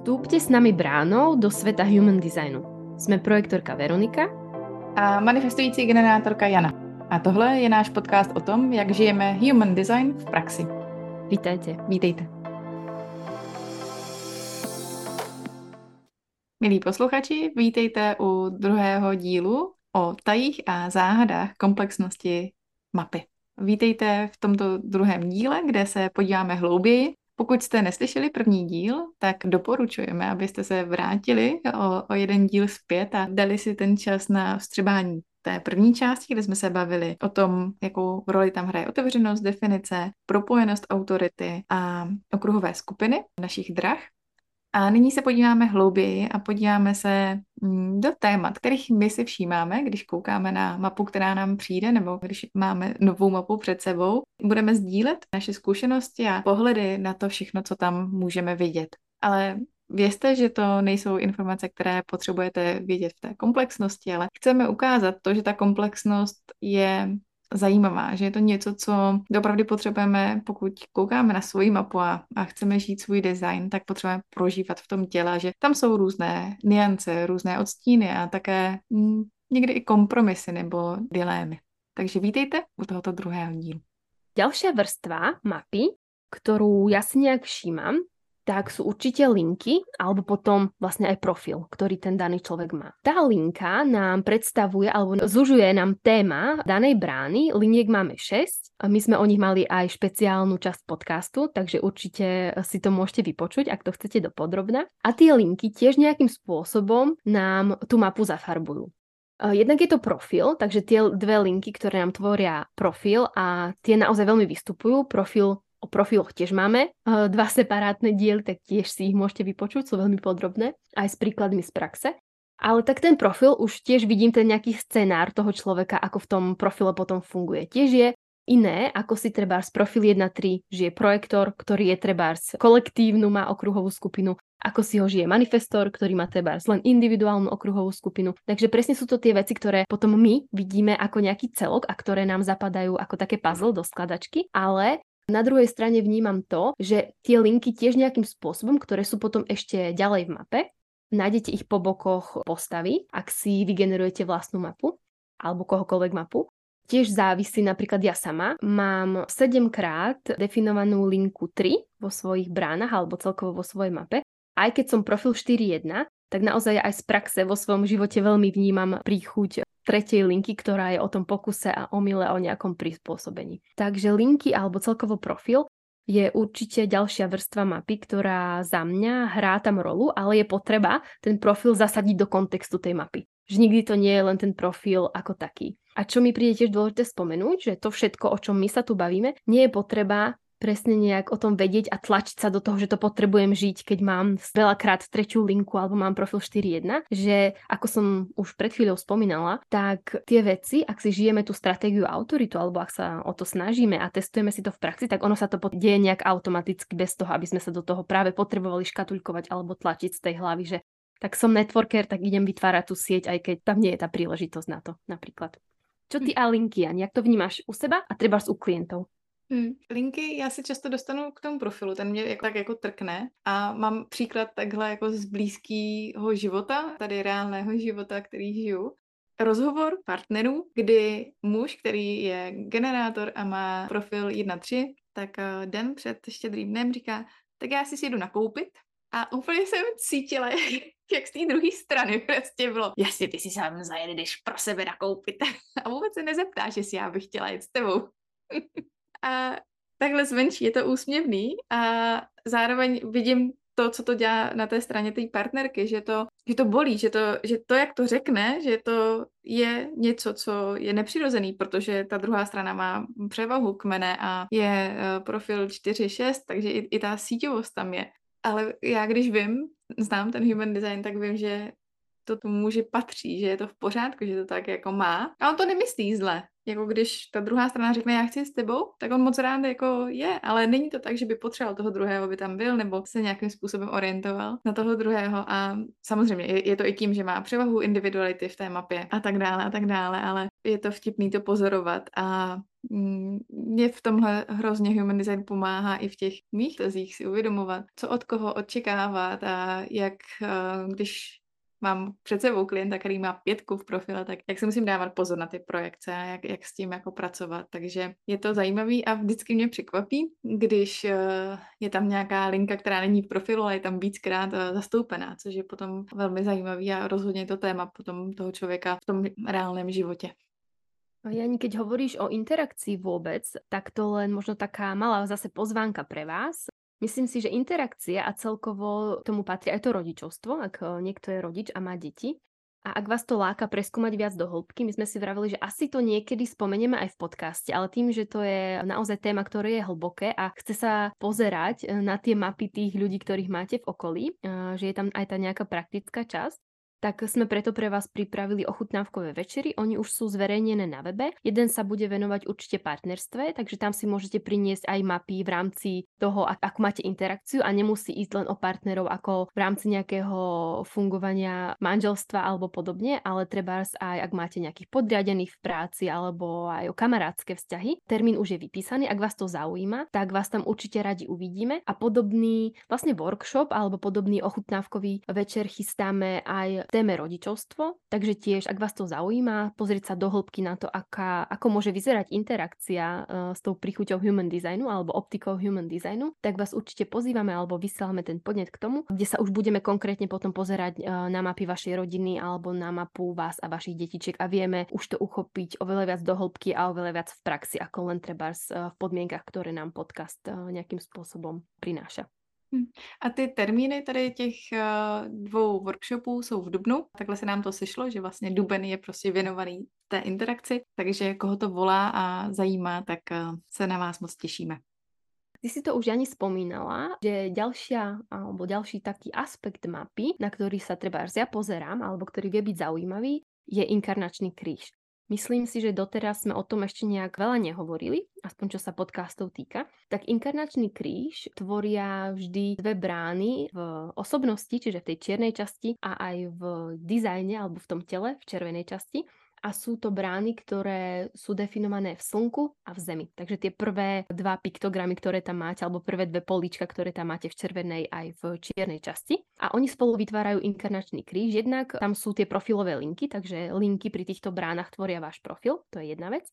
Vstúpte s nami bránou do sveta human designu. Jsme projektorka Veronika a manifestující generátorka Jana. A tohle je náš podcast o tom, jak žijeme human design v praxi. Vítajte. Vítejte. Milí posluchači, vítejte u druhého dílu o tajích a záhadách komplexnosti mapy. Vítejte v tomto druhém díle, kde se podíváme hlouběji pokud jste neslyšeli první díl, tak doporučujeme, abyste se vrátili o, o jeden díl zpět a dali si ten čas na vstřebání té první části, kde jsme se bavili o tom, jakou roli tam hraje otevřenost, definice, propojenost autority a okruhové skupiny našich drah. A nyní se podíváme hlouběji a podíváme se mm, do témat, kterých my si všímáme, když koukáme na mapu, která nám přijde, nebo když máme novou mapu před sebou. Budeme sdílet naše zkušenosti a pohledy na to všechno, co tam můžeme vidět. Ale Vězte, že to nejsou informace, které potřebujete vědět v té komplexnosti, ale chceme ukázat to, že ta komplexnost je zajímavá, že je to něco, co opravdu potřebujeme, pokud koukáme na svoji mapu a, a chceme žít svůj design, tak potřebujeme prožívat v tom těle, že tam jsou různé niance, různé odstíny a také hm, někdy i kompromisy nebo dilémy. Takže vítejte u tohoto druhého dílu. Ďalšia vrstva mapy, ktorú ja si nejak všímam, tak sú určite linky alebo potom vlastne aj profil, ktorý ten daný človek má. Tá linka nám predstavuje alebo zužuje nám téma danej brány. Liniek máme 6 a my sme o nich mali aj špeciálnu časť podcastu, takže určite si to môžete vypočuť, ak to chcete dopodrobna. A tie linky tiež nejakým spôsobom nám tú mapu zafarbujú. Jednak je to profil, takže tie dve linky, ktoré nám tvoria profil a tie naozaj veľmi vystupujú. Profil o profiloch tiež máme uh, dva separátne diely, tak tiež si ich môžete vypočuť, sú veľmi podrobné, aj s príkladmi z praxe. Ale tak ten profil už tiež vidím ten nejaký scenár toho človeka, ako v tom profile potom funguje. Tiež je iné, ako si treba z profil 1.3 žije projektor, ktorý je treba kolektívnu, má okruhovú skupinu, ako si ho žije manifestor, ktorý má treba len individuálnu okruhovú skupinu. Takže presne sú to tie veci, ktoré potom my vidíme ako nejaký celok a ktoré nám zapadajú ako také puzzle do skladačky, ale na druhej strane vnímam to, že tie linky tiež nejakým spôsobom, ktoré sú potom ešte ďalej v mape, nájdete ich po bokoch postavy, ak si vygenerujete vlastnú mapu alebo kohokoľvek mapu. Tiež závisí napríklad ja sama. Mám 7 krát definovanú linku 3 vo svojich bránach alebo celkovo vo svojej mape. Aj keď som profil 4.1, tak naozaj aj z praxe vo svojom živote veľmi vnímam príchuť tretej linky, ktorá je o tom pokuse a omyle o nejakom prispôsobení. Takže linky alebo celkovo profil je určite ďalšia vrstva mapy, ktorá za mňa hrá tam rolu, ale je potreba ten profil zasadiť do kontextu tej mapy. Že nikdy to nie je len ten profil ako taký. A čo mi príde tiež dôležité spomenúť, že to všetko, o čom my sa tu bavíme, nie je potreba presne nejak o tom vedieť a tlačiť sa do toho, že to potrebujem žiť, keď mám veľakrát tretiu linku alebo mám profil 4.1, že ako som už pred chvíľou spomínala, tak tie veci, ak si žijeme tú stratégiu autoritu alebo ak sa o to snažíme a testujeme si to v praxi, tak ono sa to deje nejak automaticky bez toho, aby sme sa do toho práve potrebovali škatulkovať alebo tlačiť z tej hlavy, že tak som networker, tak idem vytvárať tú sieť, aj keď tam nie je tá príležitosť na to napríklad. Čo ty hm. a linky, Ani, jak to vnímáš u seba a treba u klientov? Hmm. Linky já si často dostanu k tomu profilu, ten mě jako, tak jako trkne a mám příklad takhle jako z blízkého života, tady reálného života, který žiju. Rozhovor partnerů, kdy muž, který je generátor a má profil 1.3, tak eh, den před štědrým dnem říká, tak já si si jdu nakoupit a úplně jsem cítila, jak z té druhé strany prostě bylo, jasně, ty si sám zajedeš pro sebe nakoupit. A vůbec se nezeptáš, jestli já bych chtěla jet s tebou. a takhle zvenčí je to úsměvný a zároveň vidím to, co to dělá na té straně té partnerky, že to, že to bolí, že to, že to, jak to řekne, že to je něco, co je nepřirozený, protože ta druhá strana má převahu kmene a je uh, profil 4.6, takže i, i ta síťovost tam je. Ale já když vím, znám ten human design, tak vím, že to tomu muži patří, že je to v pořádku, že to tak jako má. A on to nemyslí zle. Jako když ta druhá strana řekne, já chci s tebou, tak on moc rád jako je, ale není to tak, že by potřeboval toho druhého, aby tam byl, nebo se nějakým způsobem orientoval na toho druhého. A samozřejmě je, je to i tím, že má převahu individuality v té mapě a tak dále a tak dále, ale je to vtipný to pozorovat a mm, mě v tomhle hrozně human design pomáhá i v těch mých tezích si uvědomovat, co od koho očekávat a jak, eh, když mám před sebou klienta, který má pětku v profile, tak jak se musím dávat pozor na ty projekce a jak, jak s tím jako pracovat. Takže je to zajímavý a vždycky mě překvapí, když eh, je tam nějaká linka, která není v profilu, ale je tam víckrát eh, zastoupená, což je potom velmi zajímavý a rozhodně to téma potom toho člověka v tom reálném životě. Jani, keď hovoríš o interakcii vôbec, tak to len možno taká malá zase pozvánka pre vás. Myslím si, že interakcia a celkovo tomu patrí aj to rodičovstvo, ak eh, niekto je rodič a má deti. A ak vás to láka preskúmať viac do hĺbky, my sme si vravili, že asi to niekedy spomenieme aj v podcaste, ale tým, že to je naozaj téma, ktoré je hlboké a chce sa pozerať eh, na tie mapy tých ľudí, ktorých máte v okolí, eh, že je tam aj tá nejaká praktická časť, tak sme preto pre vás pripravili ochutnávkové večery. Oni už sú zverejnené na webe. Jeden sa bude venovať určite partnerstve, takže tam si môžete priniesť aj mapy v rámci toho, ako máte interakciu a nemusí ísť len o partnerov ako v rámci nejakého fungovania manželstva alebo podobne, ale treba aj ak máte nejakých podriadených v práci alebo aj o kamarátske vzťahy. Termín už je vypísaný, ak vás to zaujíma, tak vás tam určite radi uvidíme a podobný vlastne workshop alebo podobný ochutnávkový večer chystáme aj téme rodičovstvo, takže tiež, ak vás to zaujíma, pozrieť sa do hĺbky na to, aká, ako môže vyzerať interakcia uh, s tou príchuťou human designu alebo optikou human designu, tak vás určite pozývame alebo vysielame ten podnet k tomu, kde sa už budeme konkrétne potom pozerať uh, na mapy vašej rodiny alebo na mapu vás a vašich detičiek a vieme už to uchopiť oveľa viac do hĺbky a oveľa viac v praxi, ako len treba uh, v podmienkach, ktoré nám podcast nejakým spôsobom prináša. Hm. A ty termíny tady těch uh, dvou workshopů jsou v Dubnu. Takhle se nám to sešlo, že vlastně Duben je prostě věnovaný té interakci, takže koho to volá a zajímá, tak uh, se na vás moc těšíme. Ty si to už ani spomínala, že ďalšia alebo ďalší taký aspekt mapy, na ktorý sa treba ja pozerám, alebo ktorý vie byť zaujímavý, je inkarnačný kríž. Myslím si, že doteraz sme o tom ešte nejak veľa nehovorili, aspoň čo sa podcastov týka. Tak inkarnačný kríž tvoria vždy dve brány v osobnosti, čiže v tej čiernej časti a aj v dizajne alebo v tom tele, v červenej časti a sú to brány, ktoré sú definované v slnku a v zemi. Takže tie prvé dva piktogramy, ktoré tam máte, alebo prvé dve políčka, ktoré tam máte v červenej aj v čiernej časti. A oni spolu vytvárajú inkarnačný kríž. Jednak tam sú tie profilové linky, takže linky pri týchto bránach tvoria váš profil, to je jedna vec.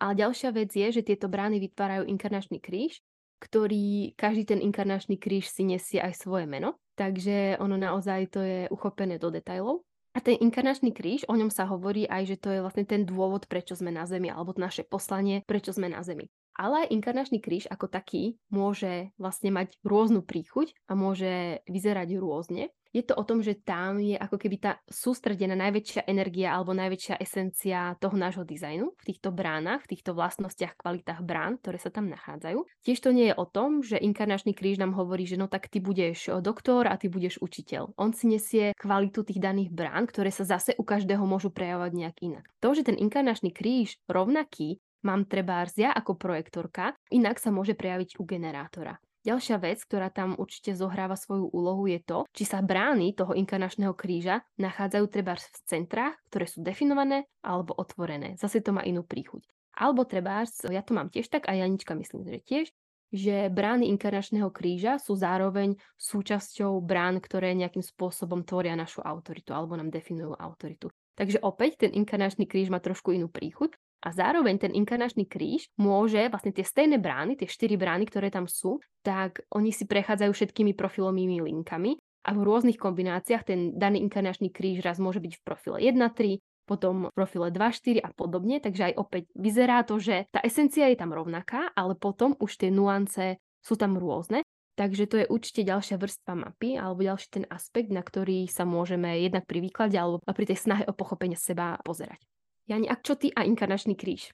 Ale ďalšia vec je, že tieto brány vytvárajú inkarnačný kríž, ktorý každý ten inkarnačný kríž si nesie aj svoje meno. Takže ono naozaj to je uchopené do detajlov. A ten inkarnačný kríž, o ňom sa hovorí aj, že to je vlastne ten dôvod, prečo sme na Zemi, alebo naše poslanie, prečo sme na Zemi. Ale aj inkarnačný kríž ako taký môže vlastne mať rôznu príchuť a môže vyzerať rôzne je to o tom, že tam je ako keby tá sústredená najväčšia energia alebo najväčšia esencia toho nášho dizajnu v týchto bránach, v týchto vlastnostiach, kvalitách brán, ktoré sa tam nachádzajú. Tiež to nie je o tom, že inkarnačný kríž nám hovorí, že no tak ty budeš doktor a ty budeš učiteľ. On si nesie kvalitu tých daných brán, ktoré sa zase u každého môžu prejavovať nejak inak. To, že ten inkarnačný kríž rovnaký mám trebárs ja ako projektorka, inak sa môže prejaviť u generátora. Ďalšia vec, ktorá tam určite zohráva svoju úlohu, je to, či sa brány toho inkarnačného kríža nachádzajú treba v centrách, ktoré sú definované alebo otvorené. Zase to má inú príchuť. Alebo treba, ja to mám tiež tak a Janička myslím, že tiež, že brány inkarnačného kríža sú zároveň súčasťou brán, ktoré nejakým spôsobom tvoria našu autoritu alebo nám definujú autoritu. Takže opäť ten inkarnačný kríž má trošku inú príchuť a zároveň ten inkarnačný kríž môže, vlastne tie stejné brány, tie štyri brány, ktoré tam sú, tak oni si prechádzajú všetkými profilovými linkami a v rôznych kombináciách ten daný inkarnačný kríž raz môže byť v profile 1.3, potom v profile 2.4 a podobne, takže aj opäť vyzerá to, že tá esencia je tam rovnaká, ale potom už tie nuance sú tam rôzne. Takže to je určite ďalšia vrstva mapy alebo ďalší ten aspekt, na ktorý sa môžeme jednak pri výklade alebo pri tej snahe o pochopenie seba pozerať. Jani, a čo ty a inkarnačný kríž?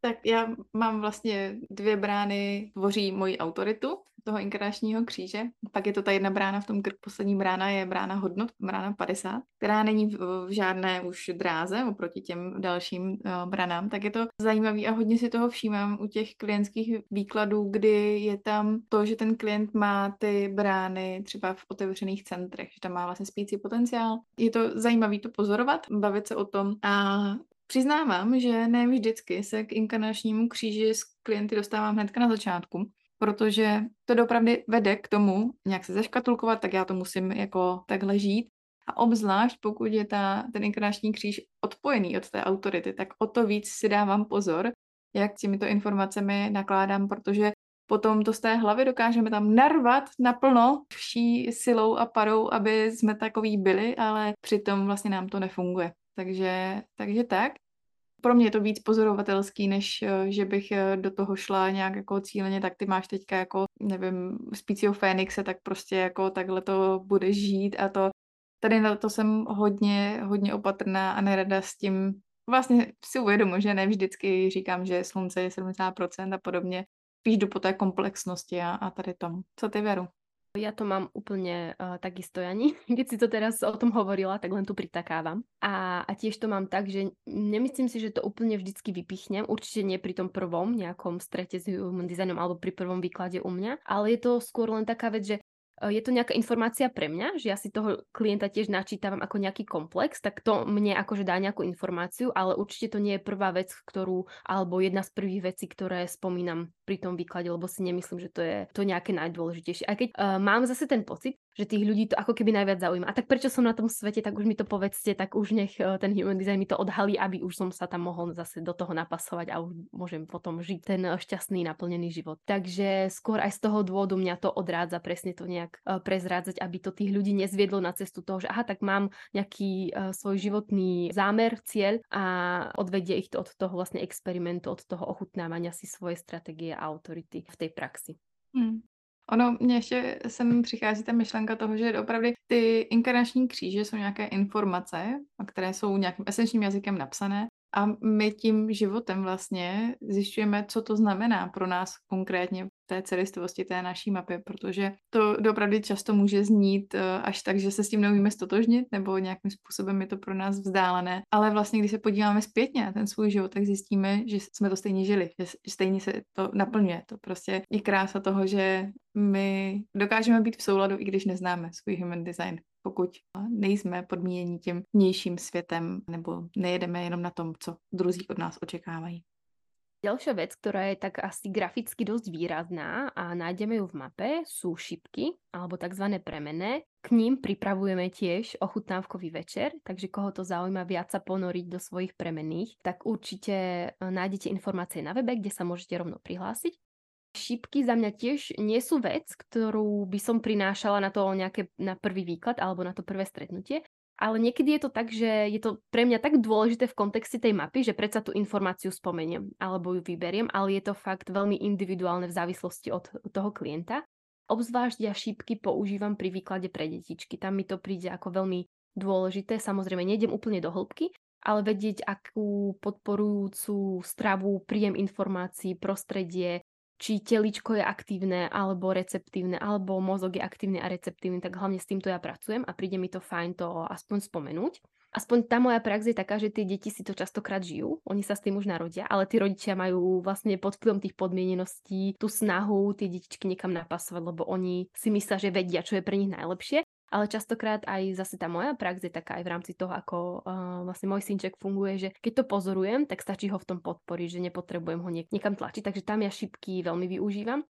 Tak já mám vlastně dvě brány, tvoří moji autoritu, toho inkarnačního kříže. Pak je to ta jedna brána v tom poslední brána je brána hodnot, brána 50, která není v, žádné už dráze oproti těm dalším uh, branám, tak je to zajímavý a hodně si toho všímám u těch klientských výkladů, kdy je tam to, že ten klient má ty brány třeba v otevřených centrech, že tam má vlastně spící potenciál. Je to zajímavý to pozorovat, bavit se o tom a Přiznávám, že ne vždycky se k inkarnačnímu kříži s klienty dostávám hnedka na začátku, protože to dopravdy vede k tomu nějak se zaškatulkovat, tak já to musím jako takhle žít. A obzvlášť pokud je ta, ten inkarnační kříž odpojený od té autority, tak o to víc si dávám pozor, jak s těmito informacemi nakládám, protože potom to z té hlavy dokážeme tam narvat naplno vší silou a parou, aby jsme takový byli, ale přitom vlastně nám to nefunguje. Takže, takže tak. Pro mě je to víc pozorovatelský, než eh, že bych eh, do toho šla nějak jako cíleně, tak ty máš teďka jako, nevím, spícího Fénixe, tak prostě jako takhle to bude žít a to tady na to jsem hodně, hodně opatrná a nerada s tím. Vlastně si uvědomuji, že ne vždycky říkám, že slunce je 70% a podobně. Spíš jdu po té komplexnosti a, a tady tom. Co ty, Veru? Ja to mám úplne uh, takisto, Jani. Keď si to teraz o tom hovorila, tak len tu pritakávam. A, a tiež to mám tak, že nemyslím si, že to úplne vždycky vypichnem. Určite nie pri tom prvom nejakom strete s human designom alebo pri prvom výklade u mňa. Ale je to skôr len taká vec, že je to nejaká informácia pre mňa, že ja si toho klienta tiež načítavam ako nejaký komplex, tak to mne akože dá nejakú informáciu, ale určite to nie je prvá vec, ktorú, alebo jedna z prvých vecí, ktoré spomínam pri tom výklade, lebo si nemyslím, že to je to nejaké najdôležitejšie. Aj keď uh, mám zase ten pocit, že tých ľudí to ako keby najviac zaujíma. A tak prečo som na tom svete, tak už mi to povedzte, tak už nech uh, ten human design mi to odhalí, aby už som sa tam mohol zase do toho napasovať a už môžem potom žiť ten uh, šťastný, naplnený život. Takže skôr aj z toho dôvodu mňa to odrádza presne to nejak uh, prezrádzať, aby to tých ľudí nezviedlo na cestu toho, že aha, tak mám nejaký svoj životný zámer, cieľ a odvedie ich to od toho vlastne experimentu, od toho ochutnávania si svojej stratégie a autority v tej praxi. Hmm. Ono, mně ještě sem přichází ta myšlenka toho, že opravdu ty inkarnační kříže jsou nějaké informace, které jsou nějakým esenčním jazykem napsané a my tím životem vlastně zjišťujeme, co to znamená pro nás konkrétně té celistvosti té naší mapy, protože to opravdu často může znít eh, až tak, že se s tím neumíme stotožnit, nebo nějakým způsobem je to pro nás vzdálené. Ale vlastně, když se podíváme zpětně na ten svůj život, tak zjistíme, že jsme to stejně žili, že stejně se to naplňuje. To prostě je krása toho, že my dokážeme být v souladu, i když neznáme svůj human design pokud nejsme podmíněni tím vnějším světem nebo nejedeme jenom na tom, co druzí od nás očekávají. Ďalšia vec, ktorá je tak asi graficky dosť výrazná a nájdeme ju v mape, sú šipky alebo tzv. premené. K ním pripravujeme tiež ochutnávkový večer, takže koho to zaujíma viac sa ponoriť do svojich premenných, tak určite e, nájdete informácie na webe, kde sa môžete rovno prihlásiť. Šípky za mňa tiež nie sú vec, ktorú by som prinášala na to nejaké na prvý výklad alebo na to prvé stretnutie, ale niekedy je to tak, že je to pre mňa tak dôležité v kontexte tej mapy, že predsa tú informáciu spomeniem alebo ju vyberiem, ale je to fakt veľmi individuálne v závislosti od toho klienta. Obzvlášť ja šípky používam pri výklade pre detičky. Tam mi to príde ako veľmi dôležité. Samozrejme, nejdem úplne do hĺbky, ale vedieť, akú podporujúcu stravu, príjem informácií, prostredie, či teličko je aktívne alebo receptívne, alebo mozog je aktívny a receptívny, tak hlavne s týmto ja pracujem a príde mi to fajn to aspoň spomenúť. Aspoň tá moja prax je taká, že tie deti si to častokrát žijú, oni sa s tým už narodia, ale tí rodičia majú vlastne pod vplyvom tých podmieneností tú snahu tie detičky niekam napasovať, lebo oni si myslia, že vedia, čo je pre nich najlepšie ale častokrát aj zase tá moja prax je taká aj v rámci toho, ako uh, vlastne môj synček funguje, že keď to pozorujem, tak stačí ho v tom podporiť, že nepotrebujem ho niek- niekam tlačiť, takže tam ja šipky veľmi využívam.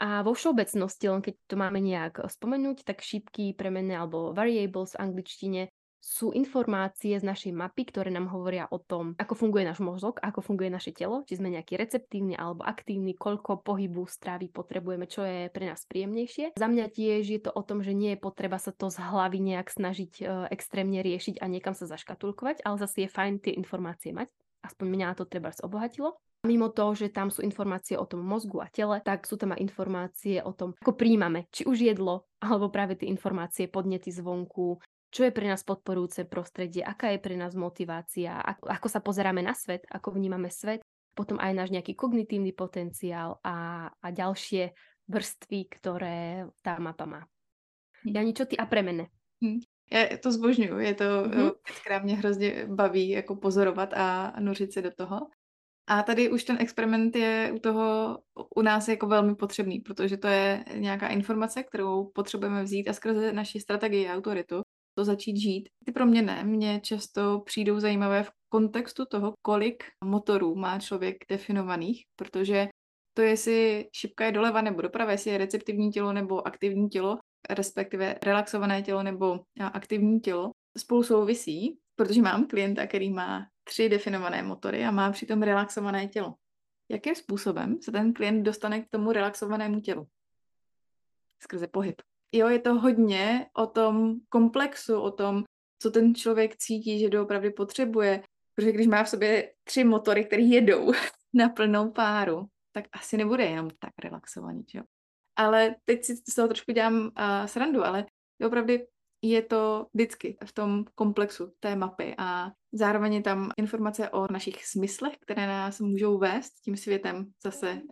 A vo všeobecnosti, len keď to máme nejak spomenúť, tak šípky, premenné alebo variables v angličtine sú informácie z našej mapy, ktoré nám hovoria o tom, ako funguje náš mozog, ako funguje naše telo, či sme nejaký receptívny alebo aktívny, koľko pohybu stravy potrebujeme, čo je pre nás príjemnejšie. Za mňa tiež je to o tom, že nie je potreba sa to z hlavy nejak snažiť e, extrémne riešiť a niekam sa zaškatulkovať, ale zase je fajn tie informácie mať. Aspoň mňa to treba obohatilo. Mimo toho, že tam sú informácie o tom mozgu a tele, tak sú tam aj informácie o tom, ako príjmame, či už jedlo, alebo práve tie informácie, podnety zvonku, čo je pre nás podporujúce prostredie, aká je pre nás motivácia, ako, sa pozeráme na svet, ako vnímame svet, potom aj náš nejaký kognitívny potenciál a, a ďalšie vrstvy, které ta mapa má. Já niečo ty a premene. Hm. Já to zbožňuju, je to mm-hmm. věc, která mě hrozně baví jako pozorovat a nořit se do toho. A tady už ten experiment je u toho u nás jako velmi potřebný, protože to je nějaká informace, kterou potřebujeme vzít a skrze naši strategii a autoritu to začít žít. Ty proměny mě často přijdou zajímavé v kontextu toho, kolik motorů má člověk definovaných, protože to, jestli šipka je doleva nebo doprava, jestli je receptivní tělo nebo aktivní tělo, respektive relaxované tělo nebo aktivní tělo, spolu souvisí, protože mám klienta, který má tři definované motory a má přitom relaxované tělo. Jakým způsobem se ten klient dostane k tomu relaxovanému tělu? Skrze pohyb. Jo, je to hodně o tom komplexu, o tom, co ten člověk cítí, že doopravdy potřebuje. Protože když má v sobě tři motory, které jedou na plnou páru, tak asi nebude jenom tak relaxovaný, jo. Ale teď si z toho trošku dělám uh, srandu, ale opravdu je to vždycky v tom komplexu té mapy a zároveň je tam informace o našich smyslech, které nás můžou vést tím světem zase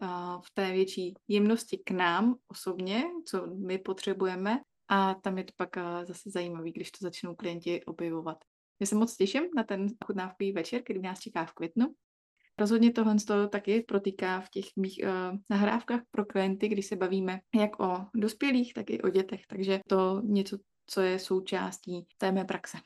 v té větší jemnosti k nám osobně, co my potřebujeme a tam je to pak zase zajímavý, když to začnou klienti objevovat. Já se moc těším na ten chutnávkový večer, který nás čeká v květnu. Rozhodně tohle to taky protýká v těch mých uh, nahrávkách pro klienty, když se bavíme jak o dospělých, tak i o dětech. Takže to něco, co je součástí té mé praxe.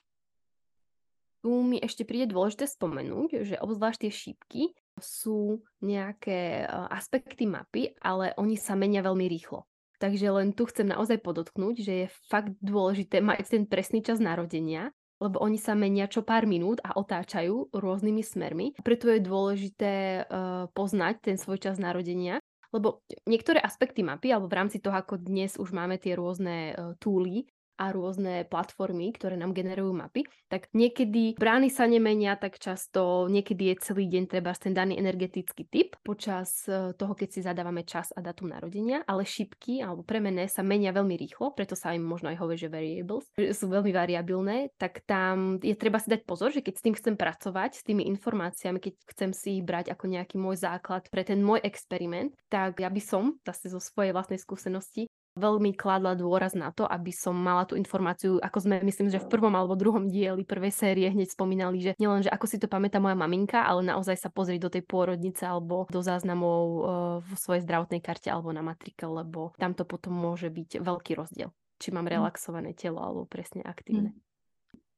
Tu mi ešte príde dôležité spomenúť, že obzvlášť tie šípky sú nejaké aspekty mapy, ale oni sa menia veľmi rýchlo. Takže len tu chcem naozaj podotknúť, že je fakt dôležité mať ten presný čas narodenia, lebo oni sa menia čo pár minút a otáčajú rôznymi smermi. Preto je dôležité uh, poznať ten svoj čas narodenia, lebo niektoré aspekty mapy, alebo v rámci toho, ako dnes už máme tie rôzne uh, túly, a rôzne platformy, ktoré nám generujú mapy, tak niekedy brány sa nemenia tak často, niekedy je celý deň treba ten daný energetický typ počas e, toho, keď si zadávame čas a datum narodenia, ale šipky alebo premené sa menia veľmi rýchlo, preto sa im možno aj hovorí, že variables, že sú veľmi variabilné, tak tam je treba si dať pozor, že keď s tým chcem pracovať, s tými informáciami, keď chcem si ich brať ako nejaký môj základ pre ten môj experiment, tak ja by som, zase zo svojej vlastnej skúsenosti, veľmi kladla dôraz na to, aby som mala tú informáciu, ako sme, myslím, že v prvom alebo druhom dieli prvej série hneď spomínali, že nielen, že ako si to pamätá moja maminka, ale naozaj sa pozrieť do tej pôrodnice alebo do záznamov uh, v svojej zdravotnej karte alebo na matrike, lebo tam to potom môže byť veľký rozdiel, či mám hm. relaxované telo alebo presne aktívne. Hm.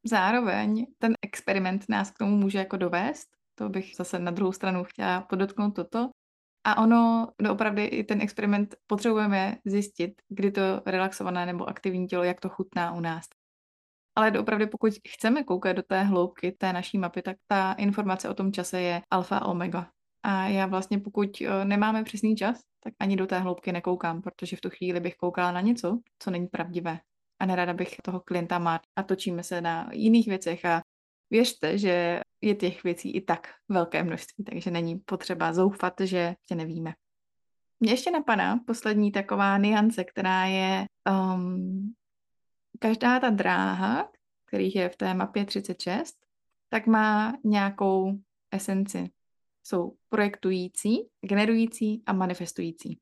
Zároveň ten experiment nás k tomu může jako dovést, to bych zase na druhou stranu chtěla podotknout toto, a ono, opravdu i ten experiment potřebujeme zjistit, kdy to relaxované nebo aktivní tělo, jak to chutná u nás. Ale opravdu, pokud chceme koukat do té hloubky té naší mapy, tak ta informace o tom čase je alfa a omega. A já vlastně, pokud eh, nemáme přesný čas, tak ani do té hloubky nekoukám, protože v tu chvíli bych koukala na něco, co není pravdivé. A nerada bych toho klienta mát a točíme se na jiných věcech a věřte, že je těch věcí i tak velké množství, takže není potřeba zoufat, že tě nevíme. Mně ještě napadá poslední taková niance, která je um, každá ta dráha, kterých je v té mapě 36, tak má nějakou esenci. Jsou projektující, generující a manifestující.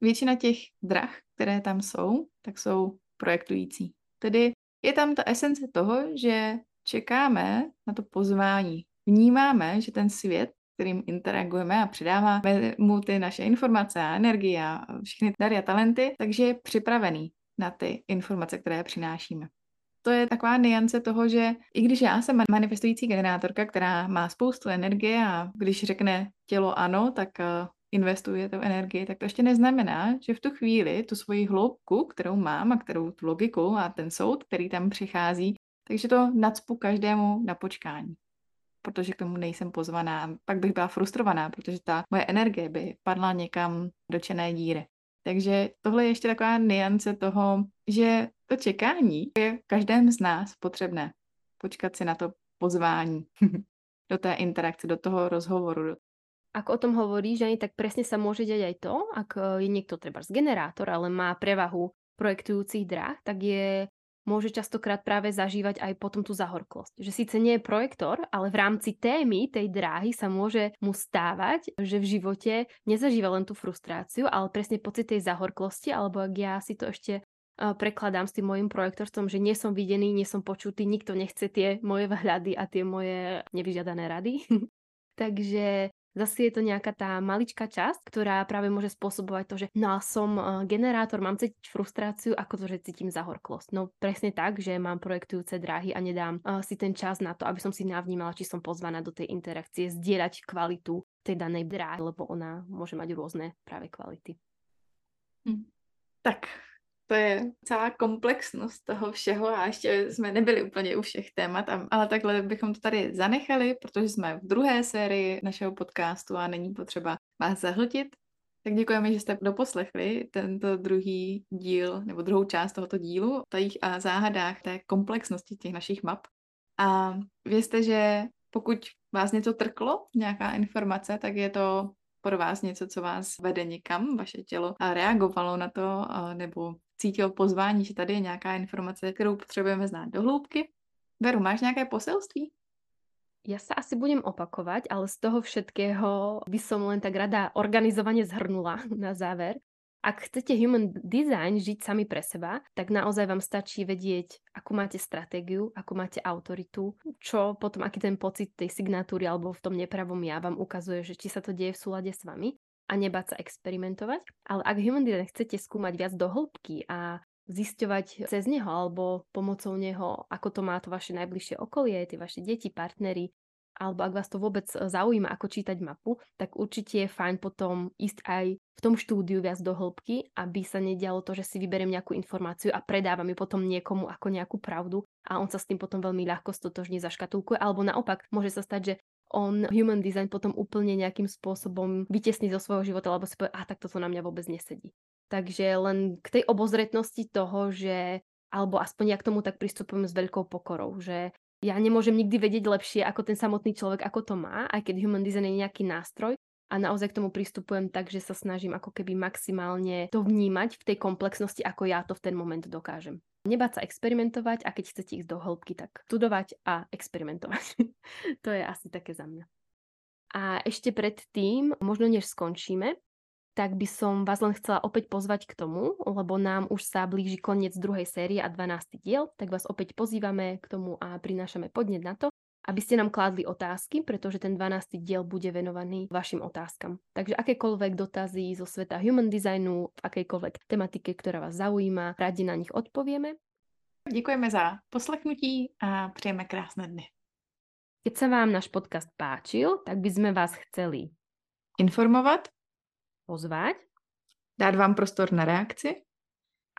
Většina těch drah, které tam jsou, tak jsou projektující. Tedy je tam ta esence toho, že čekáme na to pozvání. Vnímáme, že ten svět, kterým interagujeme a přidáváme mu ty naše informace a energie a všechny dary a talenty, takže je připravený na ty informace, které přinášíme. To je taková niance toho, že i když já jsem manifestující generátorka, která má spoustu energie a když řekne tělo ano, tak eh, investuje tu energii, tak to ještě neznamená, že v tu chvíli tu svoji hloubku, kterou mám a kterou tu logiku a ten soud, který tam přichází, takže to nacpu každému na počkání, protože k tomu nejsem pozvaná. Pak bych byla frustrovaná, protože ta moje energie by padla někam do čené díry. Takže tohle je ještě taková niance toho, že to čekání je každém z nás potřebné. Počkat si na to pozvání do té interakce, do toho rozhovoru. Ako o tom hovorí, že tak presne sa môže deť aj to, ak je niekto treba z generátor, ale má prevahu projektujúcich dráh, tak je môže častokrát práve zažívať aj potom tú zahorklosť. Že síce nie je projektor, ale v rámci témy tej dráhy sa môže mu stávať, že v živote nezažíva len tú frustráciu, ale presne pocit tej zahorklosti, alebo ak ja si to ešte prekladám s tým môjim projektorstvom, že nie som videný, nie som počutý, nikto nechce tie moje vhľady a tie moje nevyžiadané rady. Takže Zase je to nejaká tá maličká časť, ktorá práve môže spôsobovať to, že no som uh, generátor, mám cítiť frustráciu, ako to, že cítim zahorklosť. No presne tak, že mám projektujúce dráhy a nedám uh, si ten čas na to, aby som si navnímala, či som pozvaná do tej interakcie, zdieľať kvalitu tej danej dráhy, lebo ona môže mať rôzne práve kvality. Hm. Tak, to je celá komplexnost toho všeho a ještě jsme nebyli úplně u všech témat, ale takhle bychom to tady zanechali, protože jsme v druhé sérii našeho podcastu a není potřeba vás zahltit. Tak děkujeme, že jste doposlechli tento druhý díl, nebo druhou část tohoto dílu o tajích a záhadách té komplexnosti těch našich map. A vězte, že pokud vás něco trklo, nějaká informace, tak je to pro vás něco, co vás vede někam, vaše tělo reagovalo na to, nebo cítil pozvání, že tady je nějaká informace, kterou potřebujeme znát do hloubky. Veru, máš nějaké poselství? Ja sa asi budem opakovať, ale z toho všetkého by som len tak rada organizovane zhrnula na záver. Ak chcete human design žiť sami pre seba, tak naozaj vám stačí vedieť, akú máte stratégiu, akú máte autoritu, čo potom, aký ten pocit tej signatúry alebo v tom nepravom ja vám ukazuje, že či sa to deje v súlade s vami a nebáť sa experimentovať. Ale ak human design chcete skúmať viac do hĺbky a zisťovať cez neho alebo pomocou neho, ako to má to vaše najbližšie okolie, tie vaše deti, partnery, alebo ak vás to vôbec zaujíma, ako čítať mapu, tak určite je fajn potom ísť aj v tom štúdiu viac do hĺbky, aby sa nedialo to, že si vyberiem nejakú informáciu a predávam ju potom niekomu ako nejakú pravdu a on sa s tým potom veľmi ľahko stotožne zaškatulkuje, alebo naopak môže sa stať, že on human design potom úplne nejakým spôsobom vytesní zo svojho života, lebo si povie, a tak toto na mňa vôbec nesedí. Takže len k tej obozretnosti toho, že alebo aspoň ja k tomu tak pristupujem s veľkou pokorou, že ja nemôžem nikdy vedieť lepšie ako ten samotný človek, ako to má, aj keď human design je nejaký nástroj, a naozaj k tomu pristupujem tak, že sa snažím ako keby maximálne to vnímať v tej komplexnosti, ako ja to v ten moment dokážem. Nebáť sa experimentovať a keď chcete ísť do hĺbky, tak studovať a experimentovať. to je asi také za mňa. A ešte predtým, možno než skončíme, tak by som vás len chcela opäť pozvať k tomu, lebo nám už sa blíži koniec druhej série a 12. diel, tak vás opäť pozývame k tomu a prinášame podnet na to, aby ste nám kládli otázky, pretože ten 12. diel bude venovaný vašim otázkam. Takže akékoľvek dotazy zo sveta human designu, v akejkoľvek tematike, ktorá vás zaujíma, radi na nich odpovieme. Ďakujeme za poslechnutí a přejeme krásne dny. Keď sa vám náš podcast páčil, tak by sme vás chceli informovať, pozvať, dať vám prostor na reakcie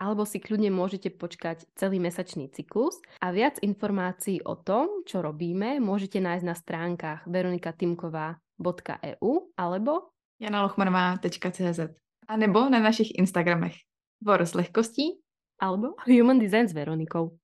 alebo si kľudne môžete počkať celý mesačný cyklus a viac informácií o tom, čo robíme, môžete nájsť na stránkach veronikatimková.eu alebo janalochmanová.cz a nebo na našich Instagramech Vor s lehkostí alebo Human Design s Veronikou.